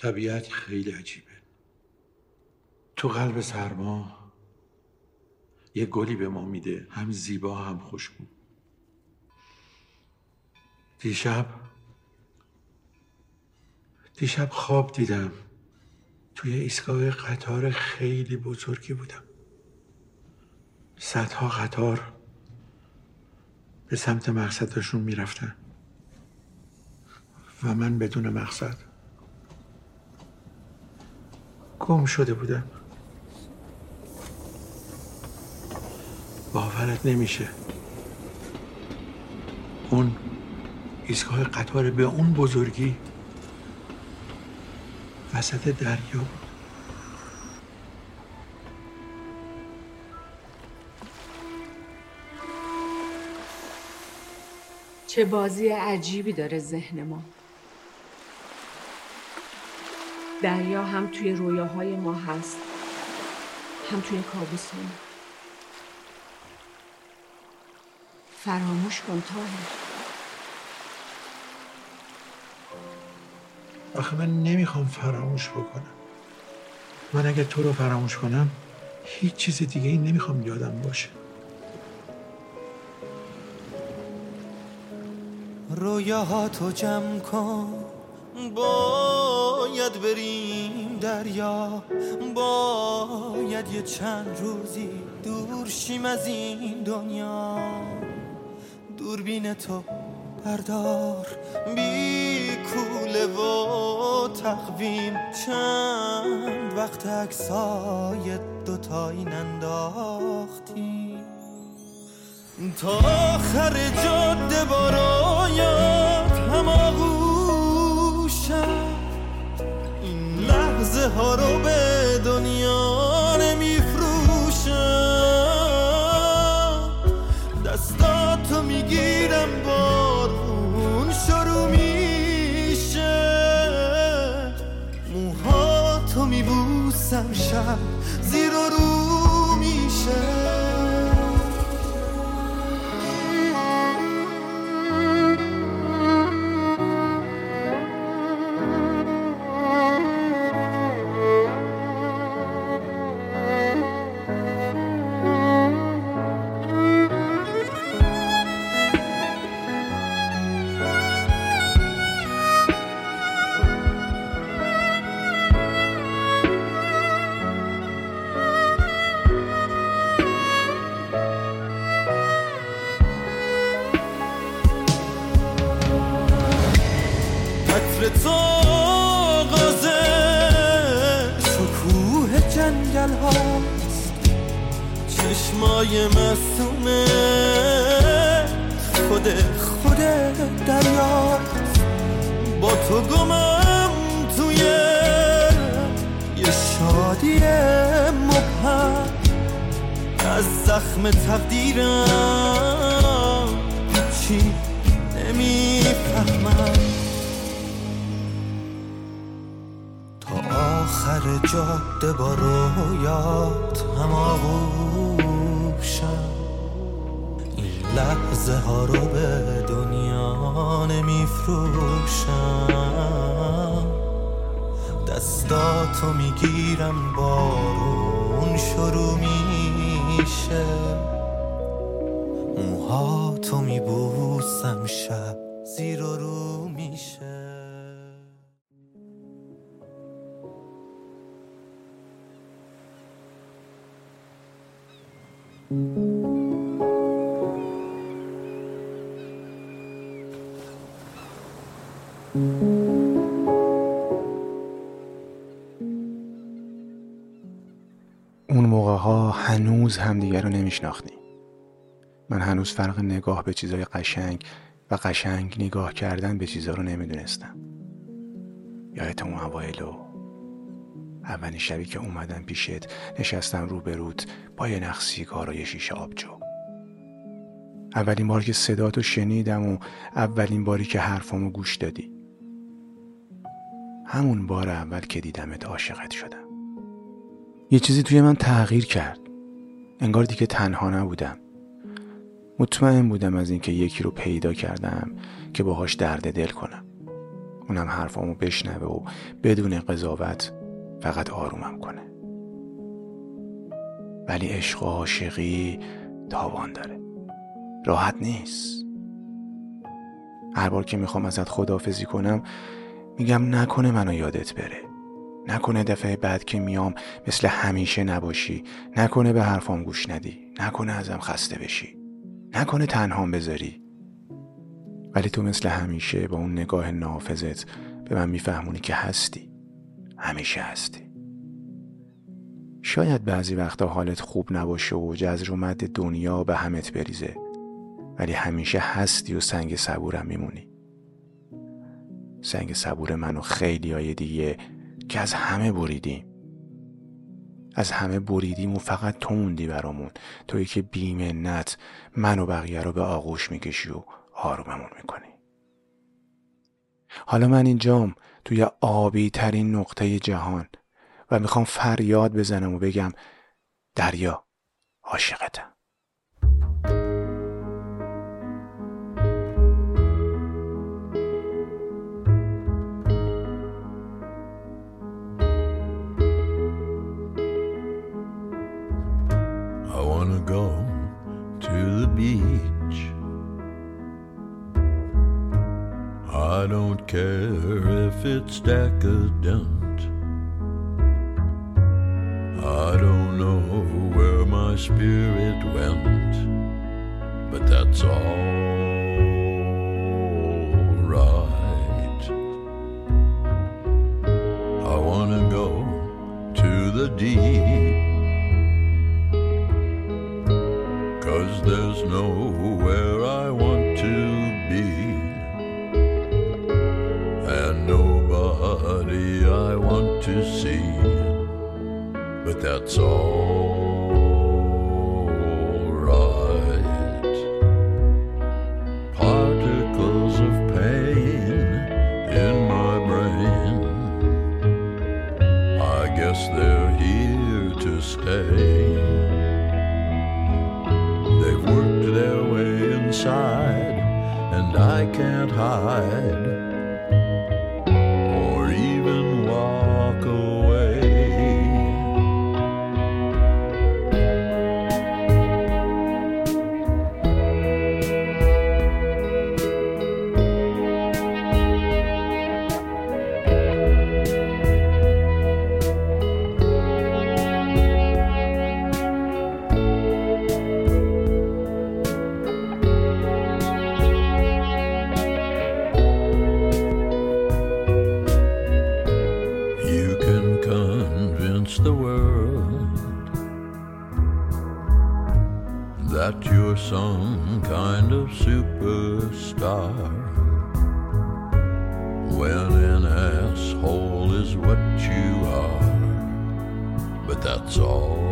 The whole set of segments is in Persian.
طبیعت خیلی عجیبه. تو قلب سرما یه گلی به ما میده هم زیبا هم خوشبو. دیشب دیشب خواب دیدم. توی ایستگاه قطار خیلی بزرگی بودم. صدها قطار به سمت مقصدشون می‌رفتن. و من بدون مقصد گم شده بودم. باورت نمیشه. اون ایستگاه قطار به اون بزرگی وسط دریا بود. چه بازی عجیبی داره ذهن ما. دریا هم توی رویاهای ما هست. هم توی کابوسمون فراموش کن تاهر آخه من نمی‌خوام فراموش بکنم. من اگه تو رو فراموش کنم هیچ چیز دیگه این نمی‌خوام یادم باشه. رویاهاتو جمع کن. باید بریم دریا باید یه چند روزی دور شیم از این دنیا. دوربین تو بردار بی کوله و تقویم. چند وقت اکسای دوتایی ننداختیم تا آخر جاده بارایات هماغوشم ها رو به دنیا نمیفروشم. دستاتو می‌گیرم بارون شروع میشه. موهاتو میبوسم شب چشمای مسومه خود خود دریاست. با تو گمم توی یه شادی مبهم. از زخم تقدیرم هیچی نمی‌فهمم. تا آخر جاده با رویات هماغوشم لحظه ها رو به دنیا نمیفروشم. دستاتو می‌گیرم بارون شروع میشه. موهاتو میبوسم شب زیر و رو میشه. اون هنوز همدیگر رو نمیشناختیم. من هنوز فرق نگاه به چیزای قشنگ و قشنگ نگاه کردن به چیزا رو نمی‌دونستم. یادت اون اوایلو اولین شبی که اومدم پیشت نشستم رو رود با یه نخ سیگار و یه شیشه آبجو. اولین بار که صداتو شنیدم و اولین باری که حرفامو گوش دادی. همون بار اول که دیدمت عاشقت شدم. یه چیزی توی من تغییر کرد. انگار دیگه تنها نبودم. مطمئن بودم از اینکه یکی رو پیدا کردم که باهاش درد دل کنم. اونم حرفامو بشنوه و بدون قضاوت فقط آرومم کنه. ولی عشق و عاشقی تاوان داره. راحت نیست. هر بار که می‌خوام ازت خدافزی کنم میگم نکنه منو یادت بره. نکنه دفعه بعد که میام مثل همیشه نباشی. نکنه به حرفام گوش ندی. نکنه ازم خسته بشی. نکنه تنهام بذاری. ولی تو مثل همیشه با اون نگاه نافذت به من میفهمونی که هستی. همیشه هستی. شاید بعضی وقتا حالت خوب نباشه و جزر و مد دنیا به همت بریزه. ولی همیشه هستی و سنگ صبورم میمونی. سنگ صبور من و خیلی های دیگه که از همه بریدیم. از همه بریدیم و فقط تو موندی برامون. تویی که بیمنت من و بقیه رو به آغوش می‌کشی و آروممون می‌کنی. حالا من اینجام توی آبی ترین نقطه جهان و می‌خوام فریاد بزنم و بگم دریا عاشقتم. Beach. I don't care if it's decadent. I don't know where my spirit went, but that's all right. I wanna go to the deep. There's nowhere I want to be, and nobody I want to see, but that's all can't hide superstar. When an asshole is what you are, but that's all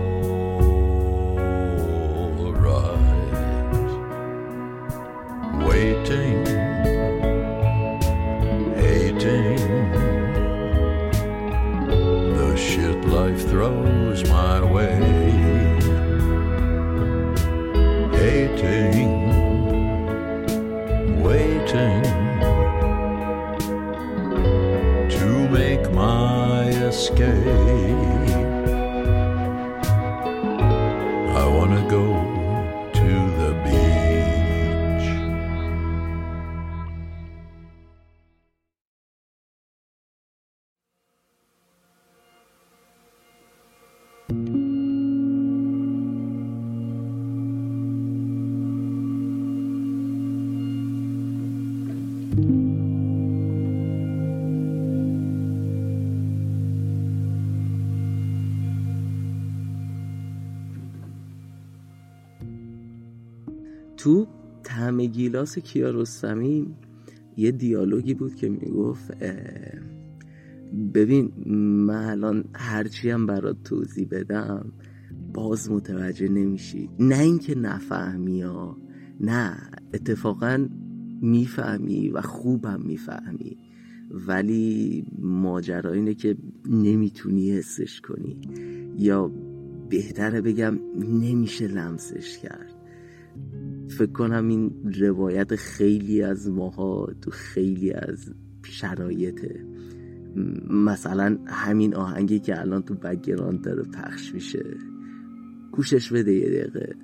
گیلاس کیارستمی یه دیالوگی بود که می‌گفت ببین من الان هرچی هم برات توضیح بدم باز متوجه نمیشی. نه اینکه نفهمی ها نه اتفاقا می‌فهمی و خوبم می‌فهمی ولی ماجرا اینه که نمی‌تونی حسش کنی. یا بهتره بگم نمیشه لمسش کرد. فکر کنم این روایت خیلی از ماها تو خیلی از شرایطه. مثلا همین آهنگی که الان تو بگراند داره پخش میشه. گوشش بده یه دقیقه.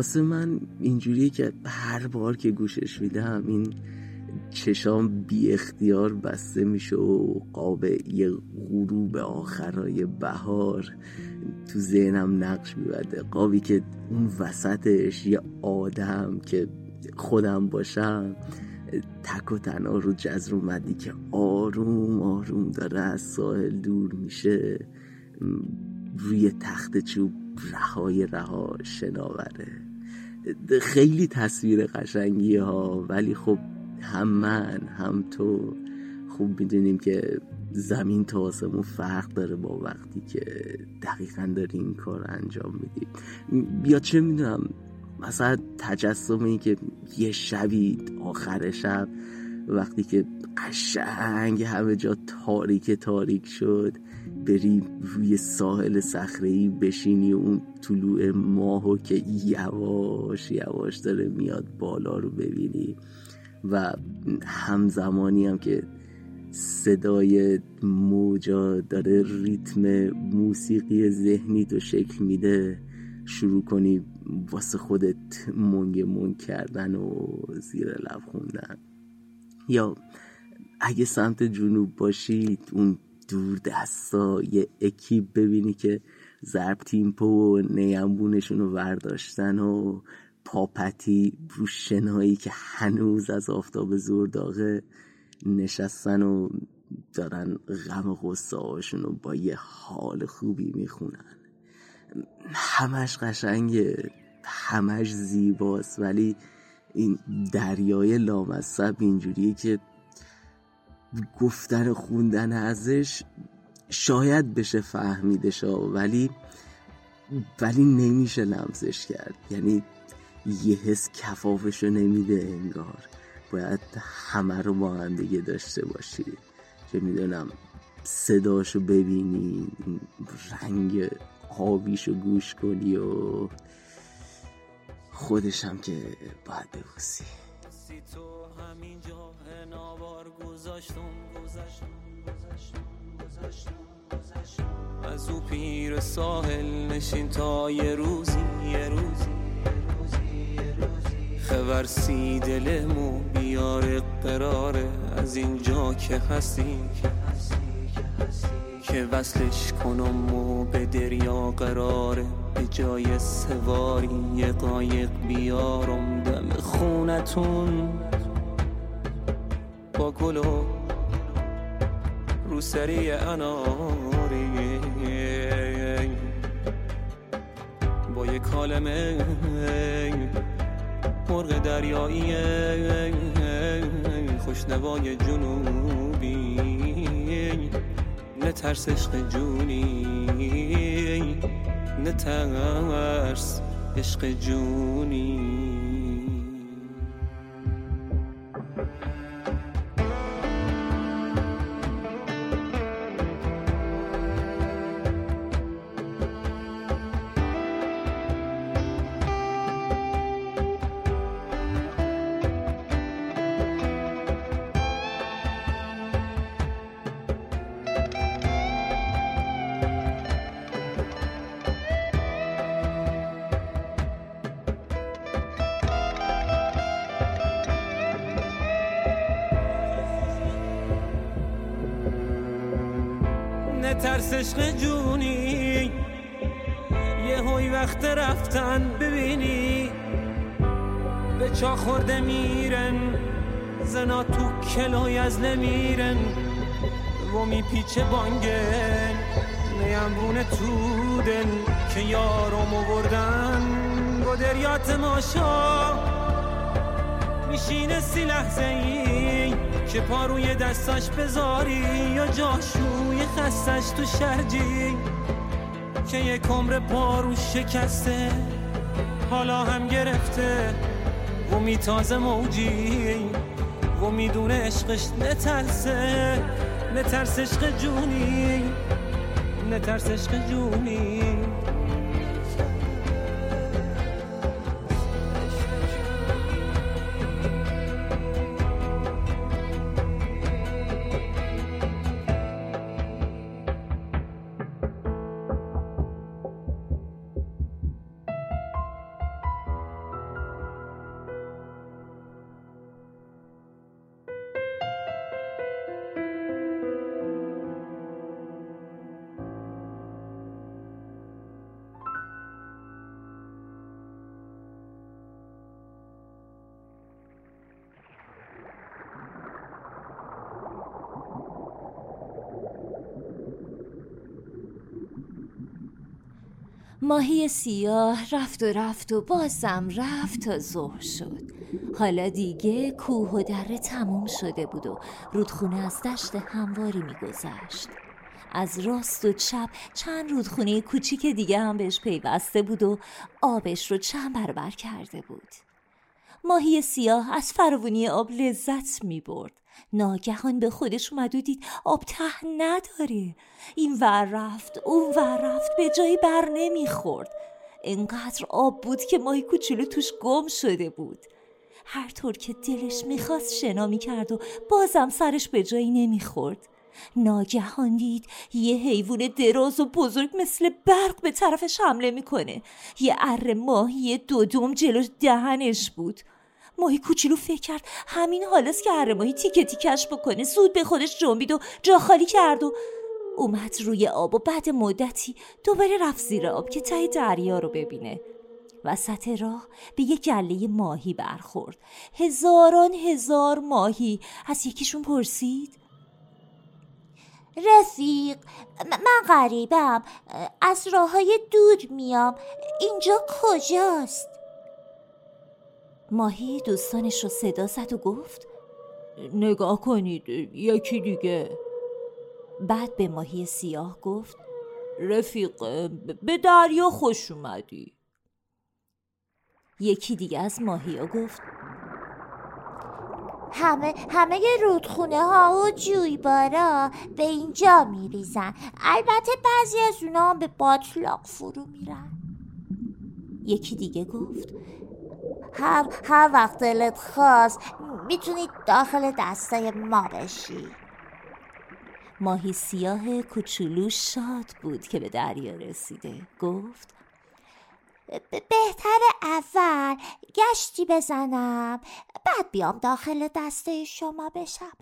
واسه من اینجوریه که هر بار که گوشش میدم این چشام بی اختیار بسته میشه و قاب یه غروب آخرای بهار تو ذهنم نقش میبنده. قابی که اون وسطش یه آدم که خودم باشم تک و تنها رو جزر اومدی که آروم آروم داره از ساحل دور میشه روی تخت چوب رهای رها شناوره. خیلی تصویر قشنگی ها ولی خب هم من هم تو خوب می‌دونیم که زمین تا آسمون فرق داره با وقتی که دقیقا داری این کار انجام میدی. بیا چه می‌دونم مثلا تجسم این که یه شبی آخر شب وقتی که قشنگ همه جا تاریک تاریک شد بری روی ساحل صخره‌ای بشینی و اون طلوع ماهو که یواش یواش داره میاد بالا رو ببینی. و همزمانی هم که صدای موجا داره ریتم موسیقی ذهنی تو شکل میده شروع کنی واسه خودت منگ منگ کردن و زیر لب خوندن. یا اگه سمت جنوب باشید اون دور دستا یه اکیب ببینی که ضرب تیمپو و نیمبونشون رو ورداشتن و پاپتی رو شنایی که هنوز از آفتاب زور داغه نشستن و دارن غم غصه رو با یه حال خوبی می‌خونن. همش قشنگه همش زیباست ولی این دریای لامصب اینجوریه که گفتن خوندن ازش شاید بشه فهمیدشا ولی ولی نمیشه لمسش کرد. یعنی یه حس کفافشو نمیده انگار. باید همه رو با هم دیگه داشته باشی. که می‌دونم صداشو ببینی رنگ آبیشو گوش کنی و خودشم که باید ببوسی. از او پیر ساحل نشین تا یه روزی یه روزی خبر سی دلمو بیار قراره از اینجا که هستی که وصلش کنم و به دریا قراره به جای سواری یه قایق بیارم. دم خونتون با گل و روسری اناری. با یه کالمه مرغ دریایی خوشنوای جنوبی. نه ترس عشق جونی نه ترس عشق جونی. نترس عشق جونی. یه هوی وقت رفتن ببینی. به چا خورده میرن زنا تو کلای از نمیرن. و میپیچه بانگن نیمرون تو دل که یارم آوردن. با دریات ماشا میشینه سی لحظه ای که پاروی دستاش بذاری یا جاشوی خستش تو شرجی که یک عمر پارو شکسته حالا هم گرفته. و میتازه موجی و می‌دونه عشقش نترسه نترس عشق جونی نترس عشق جونی. ماهی سیاه رفت و رفت و بازم رفت تا ظهر شد. حالا دیگه کوه و دره تموم شده بود و رودخونه از دشت همواری میگذشت. از راست و چپ چند رودخونه کوچیک دیگه هم بهش پیوسته بود و آبش رو چند برابر کرده بود. ماهی سیاه از فراونی آب لذت می برد ناگهان به خودش اومد و دید آب ته نداره. این ور رفت اون ور رفت به جایی بر نمی‌خورد. انقدر آب بود که ماهی کوچولو توش گم شده بود. هر طور که دلش می‌خواست شنا می‌کرد و بازم سرش به جایی نمی‌خورد. ناگهان دید یه حیوان دراز و بزرگ مثل برق به طرفش حمله می‌کنه. یه اره ماهی دودم جلوش دهنش بود. ماهی کوچولو فکر کرد. همین حالاست که اره ماهی تیکه تیکش بکنه زود به خودش جنبید و جا خالی کرد و اومد روی آب و بعد مدتی دوباره رفت زیر آب که ته دریا رو ببینه. وسط راه به یه گله ماهی برخورد. هزاران هزار ماهی. از یکیشون پرسید. رفیق من غریبم. از راه های دور میام. اینجا کجاست؟ ماهی دوستانش رو صدا زد و گفت نگاه کنید یکی دیگه. بعد به ماهی سیاه گفت رفیق به دریا خوش اومدی. یکی دیگه از ماهی ها گفت همه همه رودخونه ها و جویبارا به اینجا میریزن. البته بعضی از اونا هم به باطلاق فرو میرن. یکی دیگه گفت هر, هر وقت دلت خواست می‌تونید داخل دسته ما بشی. ماهی سیاه کوچولو شاد بود که به دریا رسیده. گفت بهتر اول گشتی بزنم بعد بیام داخل دسته شما بشم.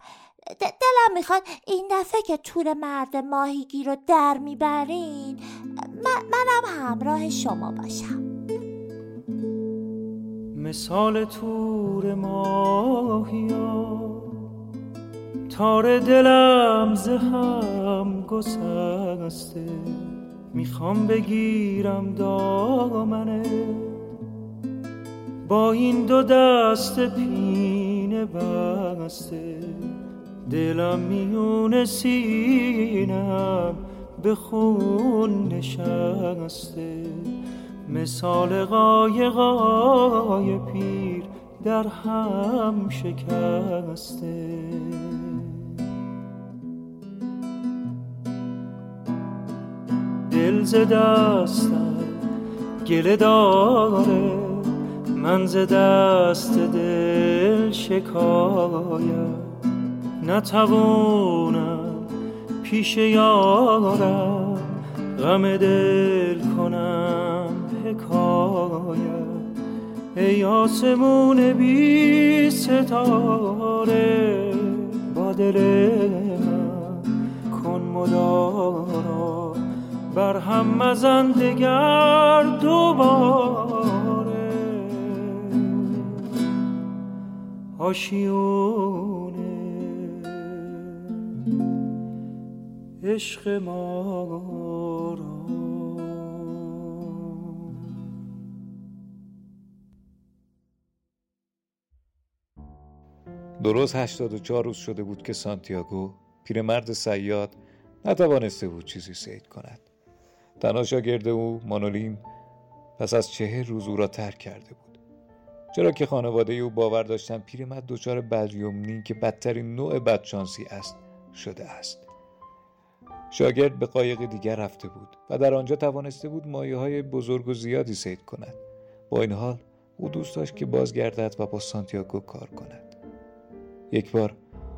دلم می‌خواد این دفعه که تور مرد ماهیگی رو در می‌برین من- منم همراه شما باشم. مثال تور ماهیا. تار دلم ز هم گسسته. می‌خوام بگیرم دامنه. با این دو دست پینه بسته. دلم میون سینم به خون نشسته. مثال قایقای پیر در هم شکسته. دل ز دستم گله داره من ز دست دل شکایت. نتوانم پیش یارم غم دل کنم. حکایت ای آسمون بی ستاره با دل کن مدارا. بر هم مزن دگر دوباره. آشیونه عشق ما درست 84 روز شده بود که سانتیاگو پیرمرد سیاد نتوانسته بود چیزی سید کند. تنها شاگرد او مانولین پس از چهر روز او را ترک کرده بود. چرا که خانواده او باور داشتن پیرمرد دچار بلیومنی که بدترین نوع بدشانسی است شده است. شاگرد به قایق دیگر رفته بود و در آنجا توانسته بود مایه های بزرگ و زیادی سید کند. با این حال او دوست داشت که بازگردد و با سانتیاگو کار کند. یک بار.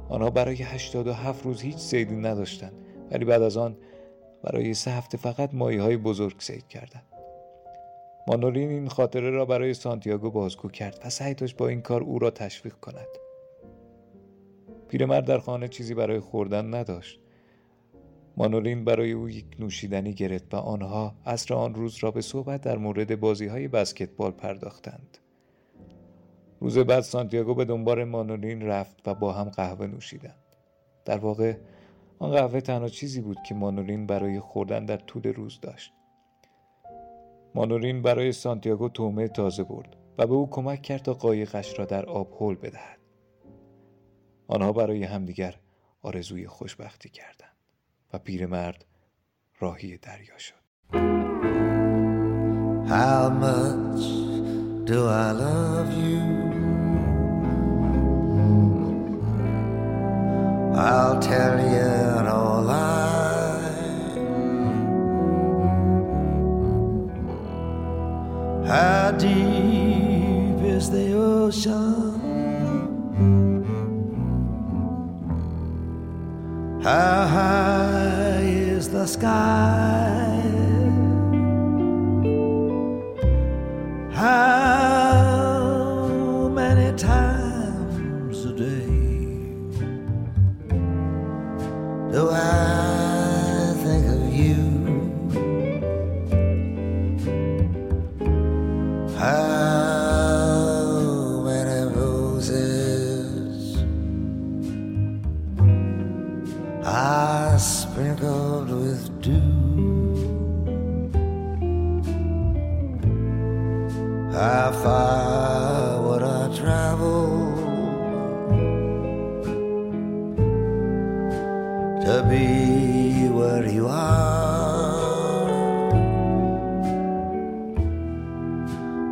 آنها برای 87 روز هیچ سیدی نداشتند ولی بعد از آن برای سه هفته فقط مایه های بزرگ سید کردند. مانولین این خاطره را برای سانتیاگو بازگو کرد و سعی داشت با این کار او را تشویق کند. پیرمرد در خانه چیزی برای خوردن نداشت. مانولین برای او یک نوشیدنی گرفت و آنها عصر آن روز را به صحبت در مورد بازی های بسکتبال پرداختند. روز بعد سانتیاگو به دنبال مانولین رفت و با هم قهوه نوشیدند. در واقع آن قهوه تنها چیزی بود که مانولین برای خوردن در طول روز داشت. مانولین برای سانتیاگو تومه تازه برد و به او کمک کرد تا قایقش را در آب هل بدهد. آنها برای همدیگر آرزوی خوشبختی کردند و پیرمرد راهی دریا شد. How much do I love you? I'll tell you no lie. How deep is the ocean? How high is the sky?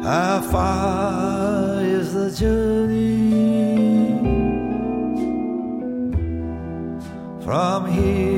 How far is the journey from here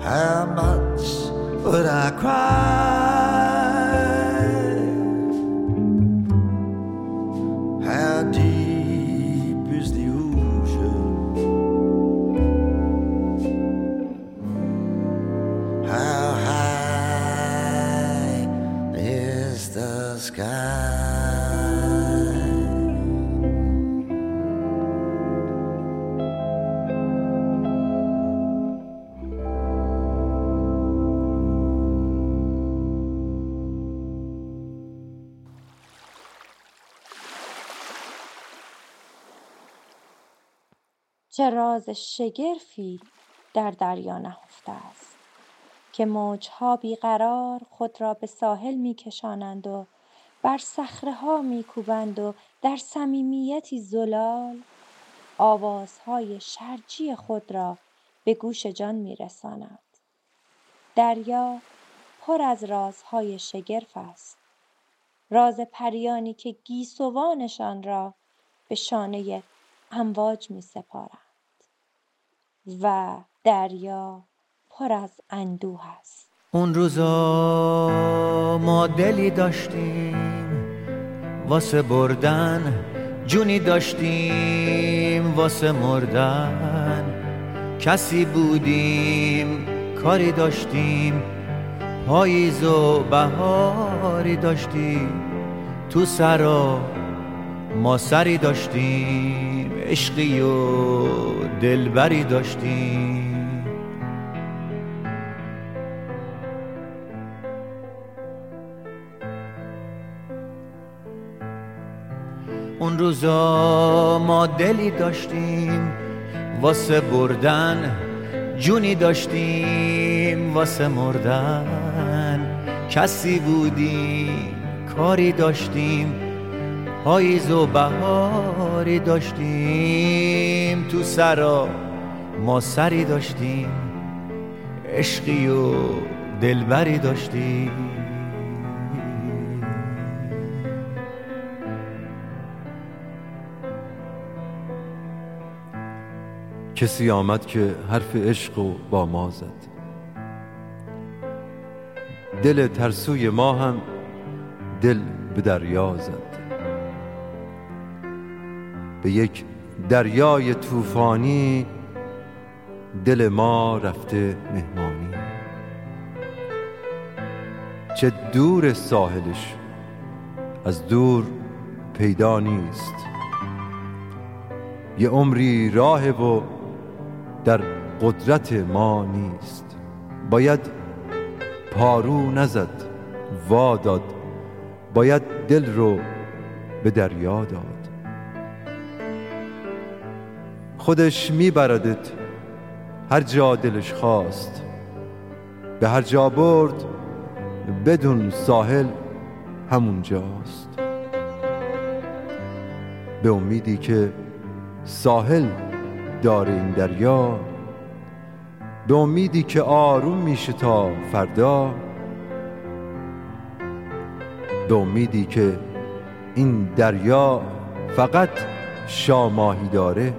how much would I cry? چه راز شگرفی در دریا نهفته است که موجها بیقرار خود را به ساحل میکشانند و بر صخره ها میکوبند و در صمیمیتی زلال آوازهای شرجی خود را به گوش جان میرساند. دریا پر از رازهای شگرف است. راز پریانی که گیسوانشان را به شانه امواج می سپارند و دریا پر از اندوه است. اون روزا ما دلی داشتیم واسه بردن جونی داشتیم واسه مردن. کسی بودیم کاری داشتیم پاییز و بهاری داشتیم. تو سرا ما سری داشتیم. عشقی و دلبری داشتیم. اون روزا ما دلی داشتیم واسه بردن جونی داشتیم واسه مردن. کسی بودیم کاری داشتیم. پاییز و بهاری داشتیم تو سرا. ما سری داشتیم عشقی و دلبری داشتیم. کسی آمد که حرف عشق و با ما زد. دل ترسوی ما هم دل به دریا زد. به یک دریای طوفانی دل ما رفته مهمانی. چه دور ساحلش از دور پیدا نیست. یه عمری راه و در قدرت ما نیست. باید پارو نزد وا داد. باید دل رو به دریا داد. خودش میبردت. هر جا دلش خواست. به هر جا برد بدون ساحل همونجاست به امیدی که ساحل داره این دریا به امیدی که آروم میشه تا فردا به امیدی که این دریا فقط شاماهی داره.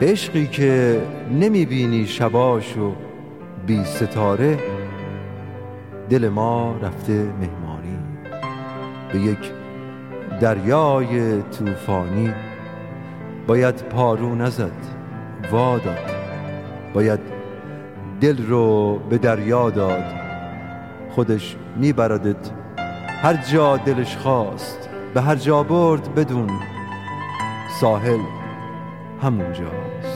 به عشقی که نمی‌بینی شباش و بی ستاره دل ما رفته مهمانی. به یک دریای طوفانی باید پارو نزد وا داد. باید دل رو به دریا داد خودش میبردت. هر جا دلش خواست به هر جا برد بدون ساحل. همونجاست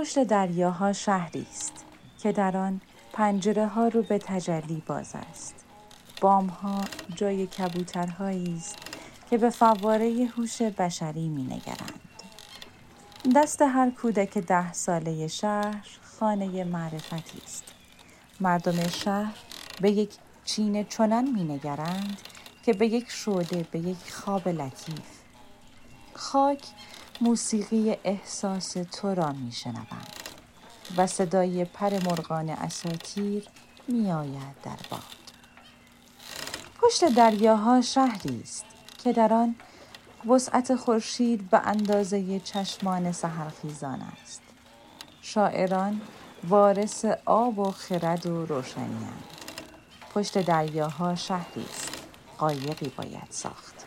پشت دریاها شهری است که در آن پنجره ها رو به تجلی باز است بام ها جای کبوترهایی است که به فواره هوش بشری می نگرند. دست هر کودک ده ساله شهر خانه معرفتی است. مردم شهر به یک چین چنان می نگرند که به یک شعله به یک خواب لطیف خاک موسیقی احساس تو را می شنوند و صدای پر مرغان اساتیر می آید در باد. پشت دریاها شهری است که در آن وسعت خورشید به اندازه چشمان سحرخیزان است. شاعران وارث آب و خرد و روشنی‌اند. پشت دریاها شهری است. قایقی باید ساخت.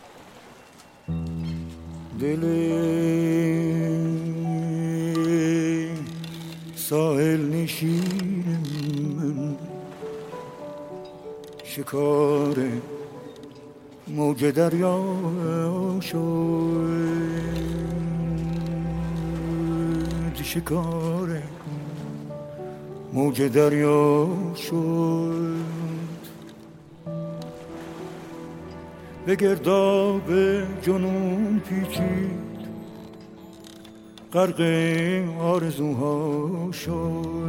دل ساحل نشین من. شکار موج دریا شد. شکار موج دریا شد. به گرداب جنون پیچید. غرق آرزوها شد.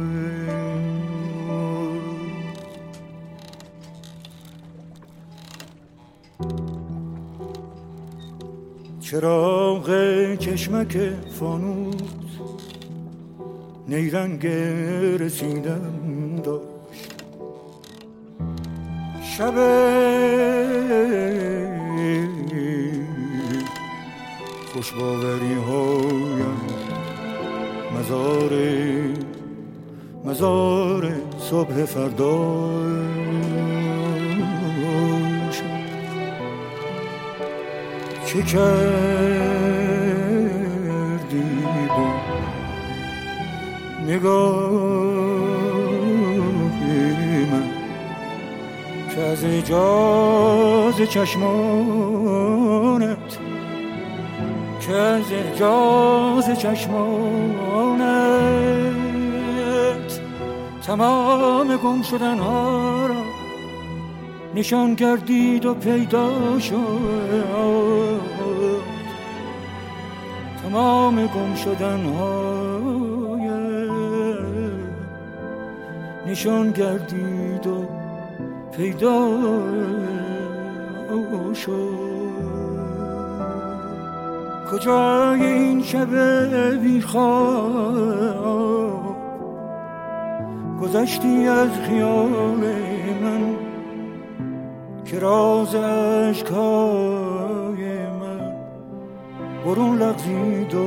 چراغ چشمک فانوس نیرنگ رسیدن داشت. شب خوشباوری هایم. مزار مزار صبح فردا چه کردی با نگاهی من؟ که از اجاز چشمانت که از اجاز چشمانت تمام گم شدن ها را نشان کردید و پیدا شد. تمام گم شدن های نشان گردید و پیدا شد. کجای این شب بیخواب؟ گذشتی از خیال من که راز من برون لغزید و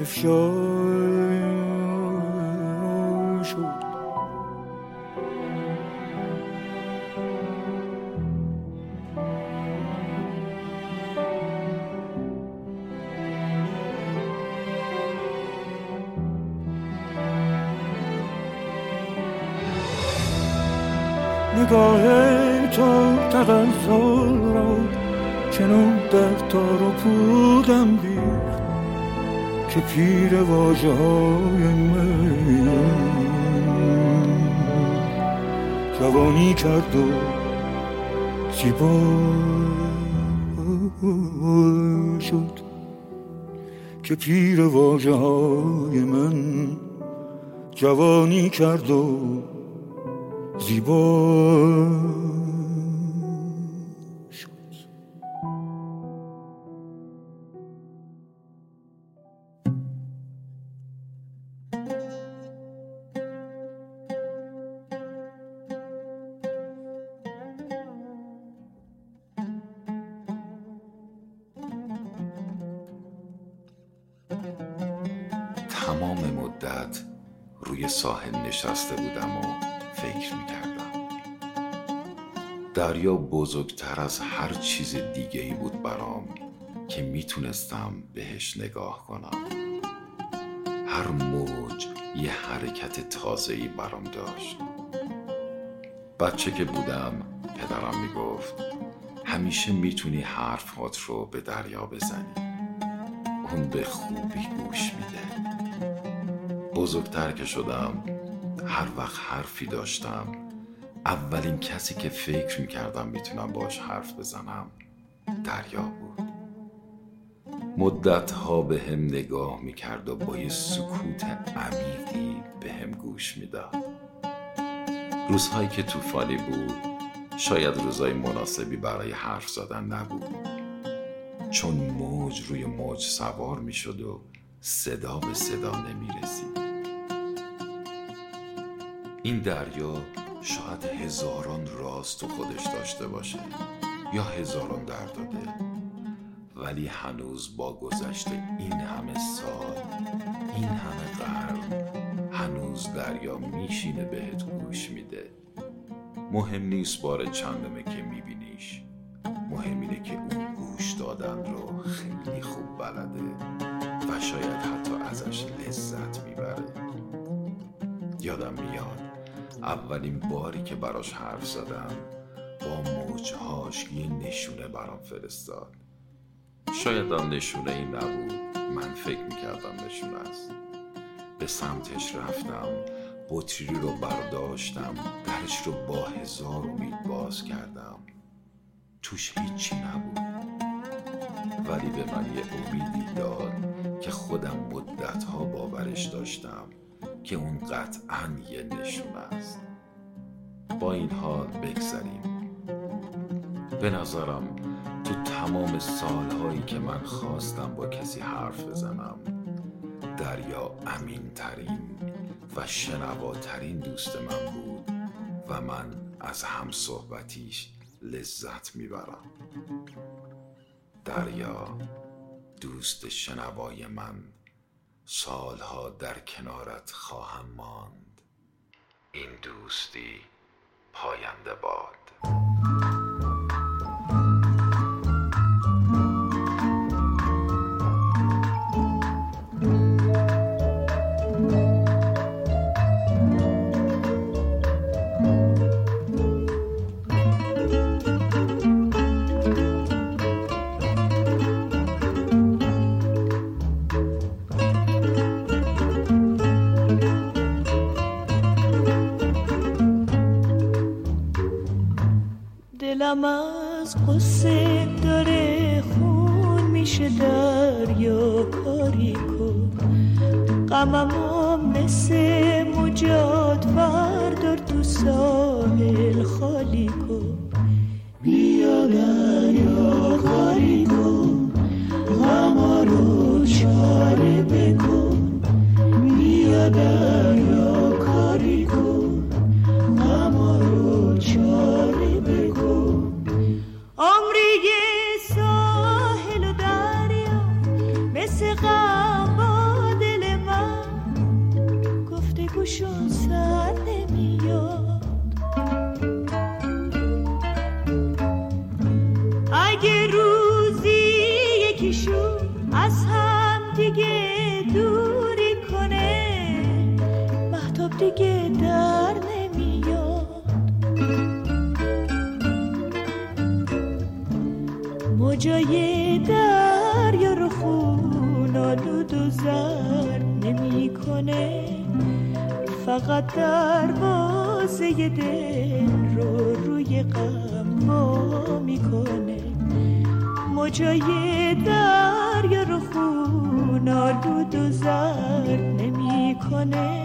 افشا نگاه تو تغزل را چنان در تار و پودم بیخت که پیر واجه های من جوانی کرد و زیبا شد که پیر واجه های من جوانی کرد و زیبا تمام مدت روی ساحل نشسته بودم و فکر می‌کردم. دریا بزرگتر از هر چیز دیگه ای بود برام که می‌تونستم بهش نگاه کنم. هر موج یه حرکت تازه ای برام داشت. بچه که بودم پدرم می‌گفت همیشه می‌تونی حرفات رو به دریا بزنی. اون به خوبی گوش میده. بزرگتر که شدم هر وقت حرفی داشتم اولین کسی که فکر می‌کردم می‌تونم باش حرف بزنم دریا بود. مدت ها به هم نگاه می‌کرد و با یه سکوت عمیقی به هم گوش می‌داد. روزهایی که طوفانی بود شاید روزای مناسبی برای حرف زدن نبود. چون موج روی موج سوار می‌شد و صدا به صدا نمی رسید این دریا شاید هزاران راست تو خودش داشته باشه یا هزاران درد داده ولی هنوز با گذشت این همه سال این همه قرن هنوز دریا میشینه بهت گوش میده. مهم نیست بار چندمه که میبینیش. مهم اینه که اون گوش دادن رو خیلی خوب بلده و شاید حتی ازش لذت می‌بره. یادم میاد اولین باری که براش حرف زدم با موجهاش یه نشونه برام فرستاد. شاید آن نشونه ای نبود. من فکر می‌کردم نشونه است. به سمتش رفتم بطری رو برداشتم درش رو با هزار امید باز کردم. توش هیچی نبود. ولی به من یه امیدی داد که خودم مدت ها باورش داشتم. که اون قطعا یه نشونه است. با این حال بگذریم. به نظرم تو تمام سالهایی که من خواستم با کسی حرف بزنم دریا امین ترین و شنواترین دوست من بود و من از هم صحبتیش لذت می‌برم. دریا دوست شنوای من سالها در کنارت خواهم ماند. این دوستی پاینده باد. دلم از قصه داره خون میشه دریا کاری کن. غمم مثل مجاد بردار تو ساحل فقط دروازه دل رو روی غم وا می‌کنه. موجای دریا رو خون آلود و زرد نمی‌کنه.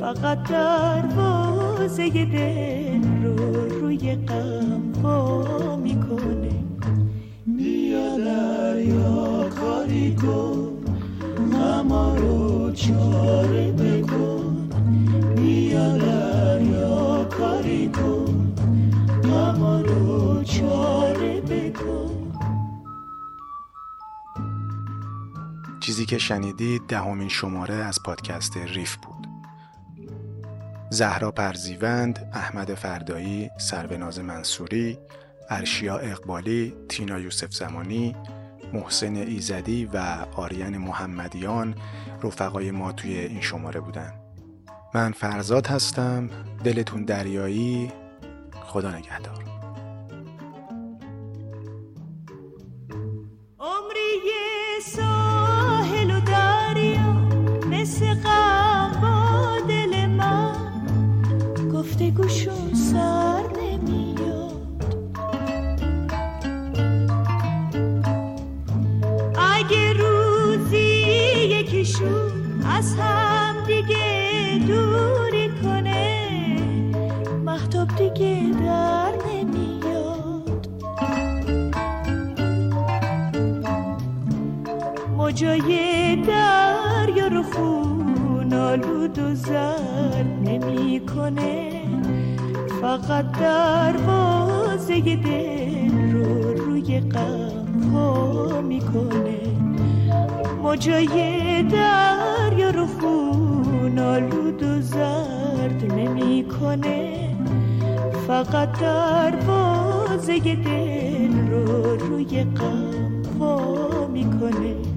فقط دروازه دل رو روی غم وا می‌کنه. بیا دریا کاری کن غم رو چاره بکن بیا دریا کاری کن غم رو چاره بکن. چیزی که شنیدید دهمین شماره از پادکست ریف بود. زهرا پرزیوند، احمد فردایی، سروناز منصوری، ارشیا اقبالی، تینا یوسف زمانی، محسن ایزدی و آریان محمدیان رفقای ما توی این شماره بودن. من فرزاد هستم. دلتون دریایی. خدا نگهدار. از هم دیگه دوری کنه. محتوب دیگه در نمیاد. مجای دریا رو خون آلود و زر نمی‌کنه. فقط دروازه دل رو روی غم ها می‌کنه. موجای دریا رو خون آلود و زرد نمی‌کنه. فقط دروازه دل رو روی غم وا می‌کنه.